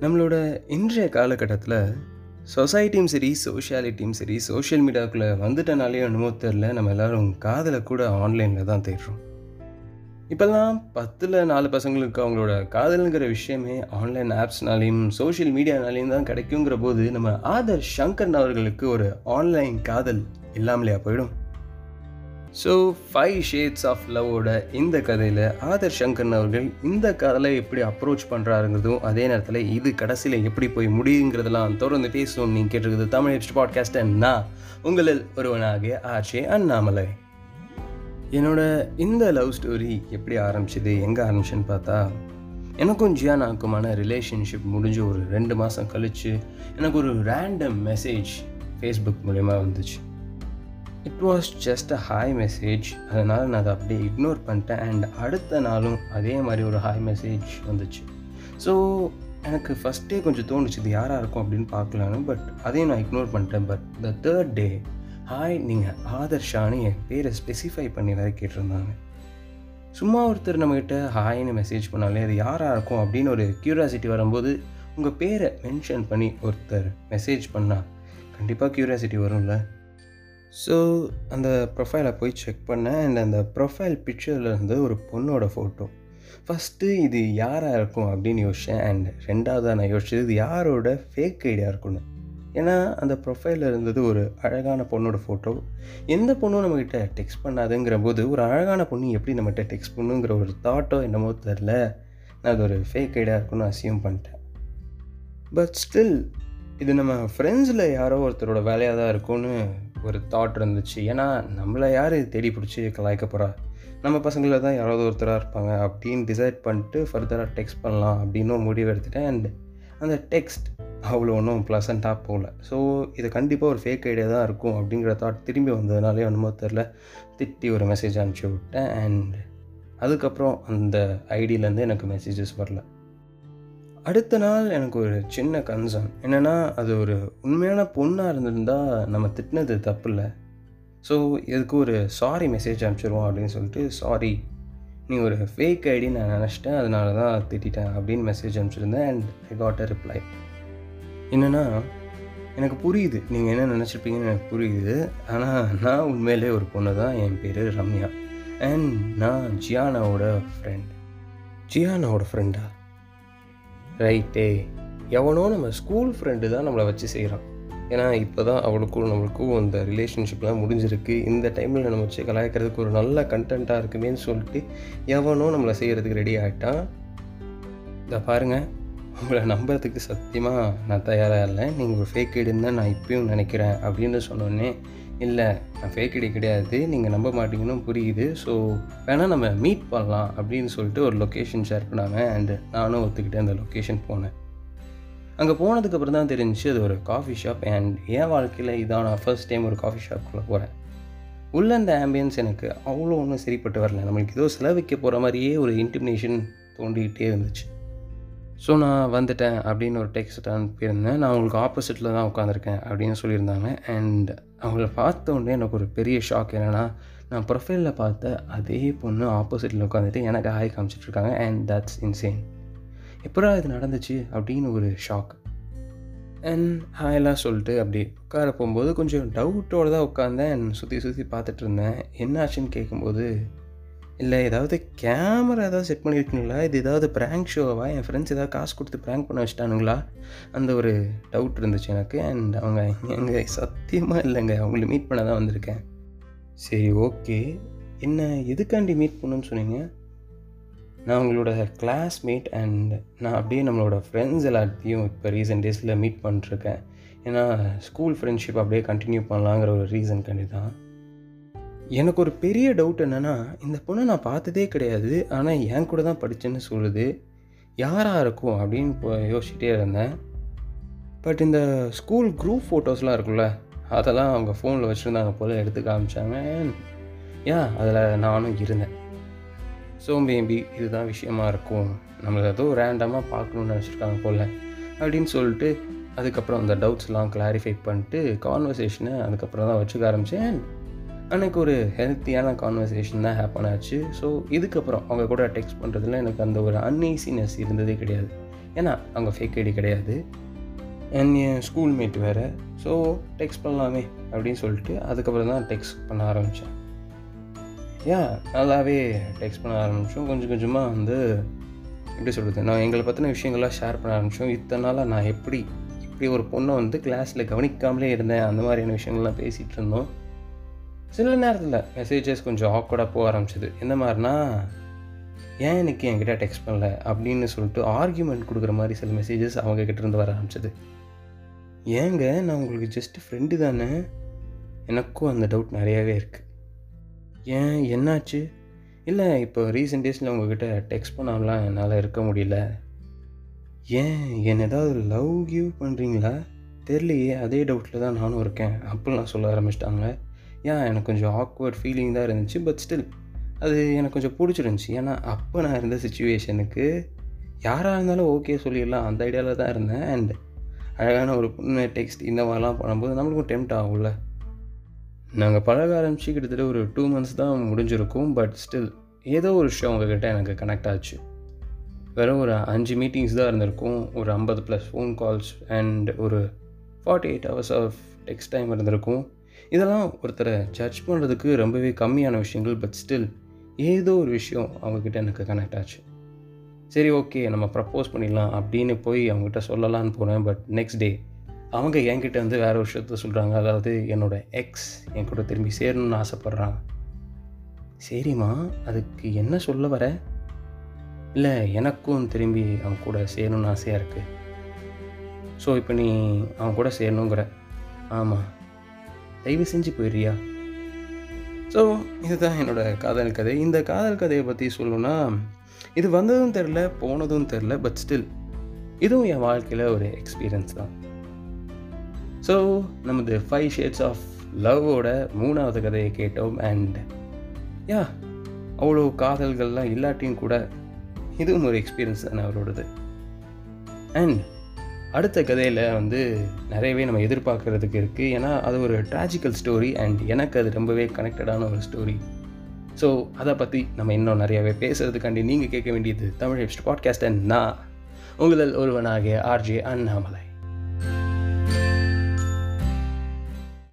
நம்மளோட இன்றைய காலகட்டத்தில் சொசைட்டியும் சரி சோஷியாலிட்டியும் சரி சோஷியல் மீடியாவுக்குள்ளே வந்துட்டனாலே என்னமோ தெரில நம்ம எல்லோரும் காதலை கூட ஆன்லைனில் தான் தேடுறோம். இப்போல்லாம் பத்தில் நாலு பசங்களுக்கு அவங்களோட காதலுங்கிற விஷயமே ஆன்லைன் ஆப்ஸ்னாலையும் சோஷியல் மீடியானாலையும் தான் கிடைக்குங்கிற போது நம்ம ஆதர் சங்கர் அவர்களுக்கு ஒரு ஆன்லைன் காதல் இல்லாமலையா போயிடும்? ஸோ ஃபைவ் ஷேட்ஸ் ஆஃப் லவ்வோட இந்த கதையில் ஆதர் சங்கரன் அவர்கள் இந்த காதலை எப்படி அப்ரோச் பண்ணுறாருங்கிறதும் அதே நேரத்தில் இது கடைசியில் எப்படி போய் முடியுங்கிறதெல்லாம் தொடர்ந்து பேசுவோம் நீங்கள் கேட்டிருக்குது தமிழ் ஹெச் பாட்காஸ்ட் உங்களில் ஒருவனாகிய ஆர்ஷே அண்ணாமலை. என்னோட இந்த லவ் ஸ்டோரி எப்படி ஆரம்பிச்சது எங்கே ஆரம்பிச்சுன்னு பார்த்தா எனக்கும் ஜியானாக்குமான ரிலேஷன்ஷிப் முடிஞ்சு ஒரு ரெண்டு மாதம் கழித்து எனக்கு ஒரு ரேண்டம் மெசேஜ் ஃபேஸ்புக் மூலயமா வந்துச்சு. It was just a hi message அதனால் நான் அதை அப்படியே இக்னோர் பண்ணிட்டேன். அண்ட் அடுத்த நாளும் அதே மாதிரி ஒரு ஹாய் மெசேஜ் வந்துச்சு. ஸோ எனக்கு ஃபஸ்ட்டே கொஞ்சம் தோணுச்சு இது யாராக இருக்கும் அப்படின்னு பார்க்கலான்னு பட் அதையும் நான் இக்னோர் பண்ணிட்டேன். But the third day hi நீங்கள் ஆதர்ஷான்னு என் பேரை ஸ்பெசிஃபை பண்ணி வேறு கேட்டிருந்தாங்க. சும்மா ஒருத்தர் நம்மக்கிட்ட ஹாய்னு மெசேஜ் பண்ணாலே அது யாராக இருக்கும் அப்படின்னு ஒரு க்யூரியாசிட்டி வரும்போது உங்கள் பேரை மென்ஷன் பண்ணி ஒருத்தர் மெசேஜ் பண்ணால் கண்டிப்பாக க்யூரியாசிட்டி வரும்ல. ஸோ அந்த ப்ரொஃபைலை போய் செக் பண்ணேன். அண்ட் அந்த ப்ரொஃபைல் பிக்சரில் இருந்து ஒரு பொண்ணோட ஃபோட்டோ ஃபஸ்ட்டு இது யாராக இருக்கும் அப்படின்னு யோசித்தேன் அண்ட் ரெண்டாவதாக நான் யோசிச்சது இது யாரோட ஃபேக் ஐடியா இருக்குன்னு ஏன்னா அந்த ப்ரொஃபைலில் இருந்தது ஒரு அழகான பொண்ணோட ஃபோட்டோ எந்த பொண்ணும் நம்மக்கிட்ட டெக்ஸ்ட் பண்ணாதுங்கிற போது ஒரு அழகான பொண்ணு எப்படி நம்மகிட்ட டெக்ஸ்ட் பண்ணுங்கிற ஒரு தாட்டோ என்னமோ தெரில நான் அது ஒரு ஃபேக் ஐடியா இருக்குன்னு அசியூம் பண்ணிட்டேன். பட் ஸ்டில் இது நம்ம ஃப்ரெண்ட்ஸில் யாரோ ஒருத்தரோட வேலையாக தான் இருக்கும்னு ஒரு தாட் இருந்துச்சு. ஏன்னா நம்மளை யார் தேடி பிடிச்சி கலாய்க்க போகிறா நம்ம பசங்களில் தான் யாராவது ஒருத்தராக இருப்பாங்க. அப்படின்னு டிசைட் பண்ணிட்டு ஃபர்தராக டெக்ஸ்ட் பண்ணலாம் அப்படின்னு முடிவு எடுத்துட்டேன். அண்ட் அந்த டெக்ஸ்ட் அவ்வளோ ஒன்றும் ப்ளசண்ட்டாக போகல. ஸோ இது கண்டிப்பாக ஒரு ஃபேக் ஐடியா தான் இருக்கும் அப்படிங்கிற தாட் திரும்பி வந்ததுனாலே ஒன்றுமோ தெரில திட்டி ஒரு மெசேஜ் அனுப்பிச்சி விட்டேன். அண்ட் அதுக்கப்புறம் அந்த ஐடியிலேருந்து எனக்கு மெசேஜஸ் வரல. அடுத்த நாள் எனக்கு ஒரு சின்ன கன்சர்ன் என்னென்னா அது ஒரு உண்மையான பொண்ணாக இருந்திருந்தால் நம்ம திட்டினது தப்பு இல்லை ஸோ இதுக்கு ஒரு சாரி மெசேஜ் அனுப்பிச்சிடுவோம் அப்படின்னு சொல்லிட்டு சாரி நீ ஒரு ஃபேக் ஐடி நான் நினச்சிட்டேன். அதனால தான் திட்டிட்டேன் அப்படின்னு message அனுப்பிச்சிருந்தேன் and I got a reply என்னென்னா எனக்கு புரியுது. நீங்கள் என்ன நினச்சிருப்பீங்கன்னு எனக்கு புரியுது. ஆனால் நான் உண்மையிலே ஒரு பொண்ணு தான். என் பேர் ரம்யா. அண்ட் நான் ஜியானாவோட ஃப்ரெண்ட் ஜியானாவோட ஃப்ரெண்டா ரைட்டே. எவனோ நம்ம ஸ்கூல் ஃப்ரெண்டு தான் நம்மளை வச்சு செய்கிறான் ஏன்னா இப்போ தான் அவளுக்கும் நம்மளுக்கும் அந்த ரிலேஷன்ஷிப்லாம் முடிஞ்சிருக்கு. இந்த டைமில் நம்ம வச்சு கலாய்க்கிறதுக்கு ஒரு நல்ல கண்டென்ட்டாக இருக்குமேன்னு சொல்லிட்டு எவனோ நம்மளை செய்கிறதுக்கு ரெடி ஆகிட்டான் இதை பாருங்கள் உங்களை நம்புறதுக்கு சத்தியமாக நான் தயாராக இல்லை. நீங்கள் ஒரு ஃபேக் ஐடின்னு தான் நான் இப்பயும் நினைக்கிறேன் அப்படின்னு சொன்னோன்னே இல்லை நான் ஃபேக் ஐடி கிடையாது. நீங்கள் நம்ப மாட்டீங்கன்னு புரியுது. ஸோ வேணால் நம்ம மீட் பண்ணலாம் அப்படின்னு சொல்லிட்டு ஒரு லொக்கேஷன் ஷேர் பண்ணாங்க. அண்டு நானும் ஒத்துக்கிட்டு அந்த லொக்கேஷன் போனேன். அங்கே போனதுக்கப்புறம் தான் தெரிஞ்சிச்சு அது ஒரு காஃபி ஷாப் அண்ட் என் வாழ்க்கையில் இதான் நான் ஃபர்ஸ்ட் டைம் ஒரு காஃபி ஷாப்புக்குள்ளே போகிறேன் உள்ள அந்த ஆம்பியன்ஸ் எனக்கு அவ்வளோ ஒன்றும் சரிப்பட்டு வரல. நம்மளுக்கு ஏதோ செலவிக்க போகிற மாதிரியே ஒரு இன்டிமினேஷன் தோண்டிக்கிட்டே இருந்துச்சு. ஸோ நான் வந்துட்டேன் அப்படின்னு ஒரு டெக்ஸ்ட் அனுப்பியிருந்தேன். நான் உங்களுக்கு ஆப்போசிட்டில் தான் உட்காந்துருக்கேன் அப்படின்னு சொல்லியிருந்தாங்க. அண்ட் அவங்கள பார்த்த உடனே எனக்கு ஒரு பெரிய ஷாக் என்னென்னா நான் ப்ரொஃபைலில் பார்த்த அதே பொண்ணு ஆப்போசிட்டில் உட்காந்துட்டு எனக்கு ஹாய் காமிச்சிட்ருக்காங்க அண்ட் தட்ஸ் இன்சேன் எப்படா இது நடந்துச்சு அப்படின்னு ஒரு ஷாக் அண்ட் ஹாயெல்லாம் சொல்லிட்டு அப்படி உட்கார போகும்போது கொஞ்சம் டவுட்டோடு தான் உட்காந்தேன் அண்ட் சுற்றி சுற்றி பார்த்துட்டு இருந்தேன். என்ன ஆச்சுன்னு கேட்கும்போது இல்லை ஏதாவது கேமரா ஏதாவது செட் பண்ணியிருக்கீங்களா இது ஏதாவது ப்ராங்க் ஷோவா என் ஃப்ரெண்ட்ஸ் ஏதாவது காசு கொடுத்து ப்ராங்க் பண்ண வச்சுட்டானுங்களா? அந்த ஒரு டவுட் இருந்துச்சு எனக்கு. அண்ட் அவங்க எங்கே சத்தியமாக இல்லைங்க. அவங்கள மீட் பண்ண தான் வந்திருக்கேன். சரி ஓகே என்ன எதுக்காண்டி மீட் பண்ணுன்னு சொன்னீங்க? நான் உங்களோட கிளாஸ்மேட் அண்ட் நான் அப்படியே நம்மளோட ஃப்ரெண்ட்ஸ் எல்லாத்தையும் இப்போ ரீசெண்ட் டேஸில் மீட் பண்ணிட்டுருக்கேன் ஏன்னா ஸ்கூல் ஃப்ரெண்ட்ஷிப் அப்படியே கண்டினியூ பண்ணலாங்கிற ஒரு ரீசன் கண்டி தான். எனக்கு ஒரு பெரிய டவுட் என்னென்னா இந்த பொண்ணை நான் பார்த்ததே கிடையாது ஆனால் என் கூட தான் படித்தேன்னு சொல்லுது. யாராக இருக்கும் அப்படின்னு இப்போ யோசிச்சுட்டே இருந்தேன். பட் இந்த ஸ்கூல் குரூப் ஃபோட்டோஸ்லாம் இருக்குல்ல அதெல்லாம் அவங்க ஃபோனில் வச்சுருந்தாங்க போல் எடுத்து காமிச்சாங்க. ஏன் அதில் நானும் இருந்தேன். ஸோ மேபி இதுதான் விஷயமா இருக்கும். நம்மளை ஏதோ ரேண்டமாக பார்க்கணுன்னு நினச்சிருக்காங்க போல் அப்படின்னு சொல்லிட்டு அதுக்கப்புறம் அந்த டவுட்ஸ்லாம் கிளாரிஃபை பண்ணிட்டு கான்வர்சேஷனை அதுக்கப்புறம் தான் வச்சுக்க ஆரம்பித்தேன் அன்றைக்கி ஒரு ஹெல்த்தியான கான்வர்சேஷன் தான் ஹேப்பன் ஆச்சு. ஸோ இதுக்கப்புறம் அவங்க கூட டெக்ஸ்ட் பண்ணுறதுல எனக்கு அந்த ஒரு அன்ஈசினஸ் இருந்ததே கிடையாது. ஏன்னா அவங்க ஃபேக் ஐடி கிடையாது. என் என் ஸ்கூல்மேட் வேறு. ஸோ டெக்ஸ்ட் பண்ணலாமே அப்படின்னு சொல்லிட்டு அதுக்கப்புறம் தான் டெக்ஸ்ட் பண்ண ஆரம்பித்தேன் ஏன் நல்லாவே டெக்ஸ்ட் பண்ண ஆரம்பித்தோம் கொஞ்சம் கொஞ்சமாக வந்து எப்படி சொல்கிறது நான் எங்களை பற்றின விஷயங்கள்லாம் ஷேர் பண்ண ஆரம்பித்தோம் இத்தனை நாளாக நான் எப்படி இப்படி ஒரு பொண்ணை வந்து கிளாஸில் கவனிக்காமலே இருந்தேன். அந்த மாதிரியான விஷயங்கள்லாம் பேசிகிட்டு இருந்தோம். சில நேரத்தில் மெசேஜஸ் கொஞ்சம் ஆக்வர்டாக போக ஆரம்பிச்சது. எந்த மாதிரினா ஏன் எனக்கு என்கிட்ட டெக்ஸ்ட் பண்ணல? அப்படின்னு சொல்லிட்டு ஆர்கியூமெண்ட் கொடுக்குற மாதிரி சில மெசேஜஸ் அவங்க கிட்டேருந்து வர ஆரம்பிச்சது. ஏங்க நான் உங்களுக்கு ஜஸ்ட் ஃப்ரெண்டு தானே? எனக்கும் அந்த டவுட் நிறையாவே இருக்குது ஏன் என்னாச்சு? இல்லை இப்போ ரீசெண்ட் டேஸில் உங்ககிட்ட டெக்ஸ்ட் பண்ணாமலாம் என்னால் இருக்க முடியல. ஏன் என்ன ஏதாவது லவ் கிவ் பண்ணுறீங்களா தெரியலையே அதே டவுட்டில் தான் நானும் இருக்கேன் அப்படிலாம் சொல்ல ஆரம்பிச்சிட்டாங்க. ஏன் எனக்கு கொஞ்சம் ஆக்வர்ட் ஃபீலிங் தான் இருந்துச்சு பட் ஸ்டில் அது எனக்கு கொஞ்சம் பிடிச்சிருந்துச்சி. ஏன்னா அப்போ நான் இருந்த சுச்சுவேஷனுக்கு யாராக இருந்தாலும் ஓகே சொல்லிடலாம். அந்த ஐடியாவில் தான் இருந்தேன். அண்ட் அழகான ஒரு பொண்ணு டெக்ஸ்ட் இந்த மாதிரிலாம் பண்ணும்போது நம்மளுக்கும் டெம்ட் ஆகும்ல. நாங்கள் பழக ஆரம்பித்து கிட்டத்தட்ட ஒரு டூ மந்த்ஸ் தான் முடிஞ்சிருக்கும். பட் ஸ்டில் ஏதோ ஒரு விஷயம் உங்ககிட்ட எனக்கு கனெக்ட் ஆச்சு. வெறும் ஒரு அஞ்சு மீட்டிங்ஸ் தான் இருந்திருக்கும். ஒரு ஐம்பது ப்ளஸ் ஃபோன் கால்ஸ் அண்ட் ஒரு forty eight hours of text time இருந்திருக்கும். இதெல்லாம் ஒருத்தரை ஜட்ஜ் பண்ணுறதுக்கு ரொம்பவே கம்மியான விஷயங்கள் பட் ஸ்டில் ஏதோ ஒரு விஷயம் அவங்கக்கிட்ட எனக்கு கனெக்ட் ஆச்சு. சரி ஓகே நம்ம ப்ரப்போஸ் பண்ணிடலாம் அப்படின்னு போய் அவங்ககிட்ட சொல்லலான்னு போனேன் பட் நெக்ஸ்ட் டே அவங்க என்கிட்ட வந்து வேறு விஷயத்த சொல்கிறாங்க அதாவது என்னோடய எக்ஸ் என் கூட திரும்பி சேரணும்னு ஆசைப்பட்றான். சரிம்மா அதுக்கு என்ன சொல்ல வர? இல்லை எனக்கும் திரும்பி அவன் கூட சேரணும்னு ஆசையாக இருக்குது ஸோ இப்போ நீ அவன் கூட சேரணுங்கிற. ஆமாம் தயவு செஞ்சு போயிடுறியா? ஸோ இதுதான் என்னோடய காதல் கதை. இந்த காதல் கதையை பற்றி சொல்லணும்னா இது வந்ததும் தெரில போனதும் தெரில பட் ஸ்டில் இதுவும் என் வாழ்க்கையில் ஒரு எக்ஸ்பீரியன்ஸ் தான். ஸோ நமது ஃபைவ் ஷேட்ஸ் ஆஃப் லவ்வோட மூணாவது கதையை கேட்டோம் அண்ட் யா அவ்வளோ காதல்கள்லாம் இல்லாட்டியும் கூட இதுவும் ஒரு எக்ஸ்பீரியன்ஸ் தானே அவரோடது. அண்ட் அடுத்த கதையில் வந்து நிறையவே நம்ம எதிர்பார்க்கறதுக்கு இருக்குது ஏன்னா அது ஒரு ட்ராஜிக்கல் ஸ்டோரி அண்ட் எனக்கு அது ரொம்பவே கனெக்டடான ஒரு ஸ்டோரி ஸோ அதை பற்றி நம்ம இன்னும் நிறையவே பேசுகிறதுக்காண்டி நீங்கள் கேட்க வேண்டியது தமிழ் ஹிப்ஸ்ட் பாட்காஸ்ட் அண்ட் நான் உங்களில் ஒருவனாகிய ஆர்ஜே அண்ணாமலை.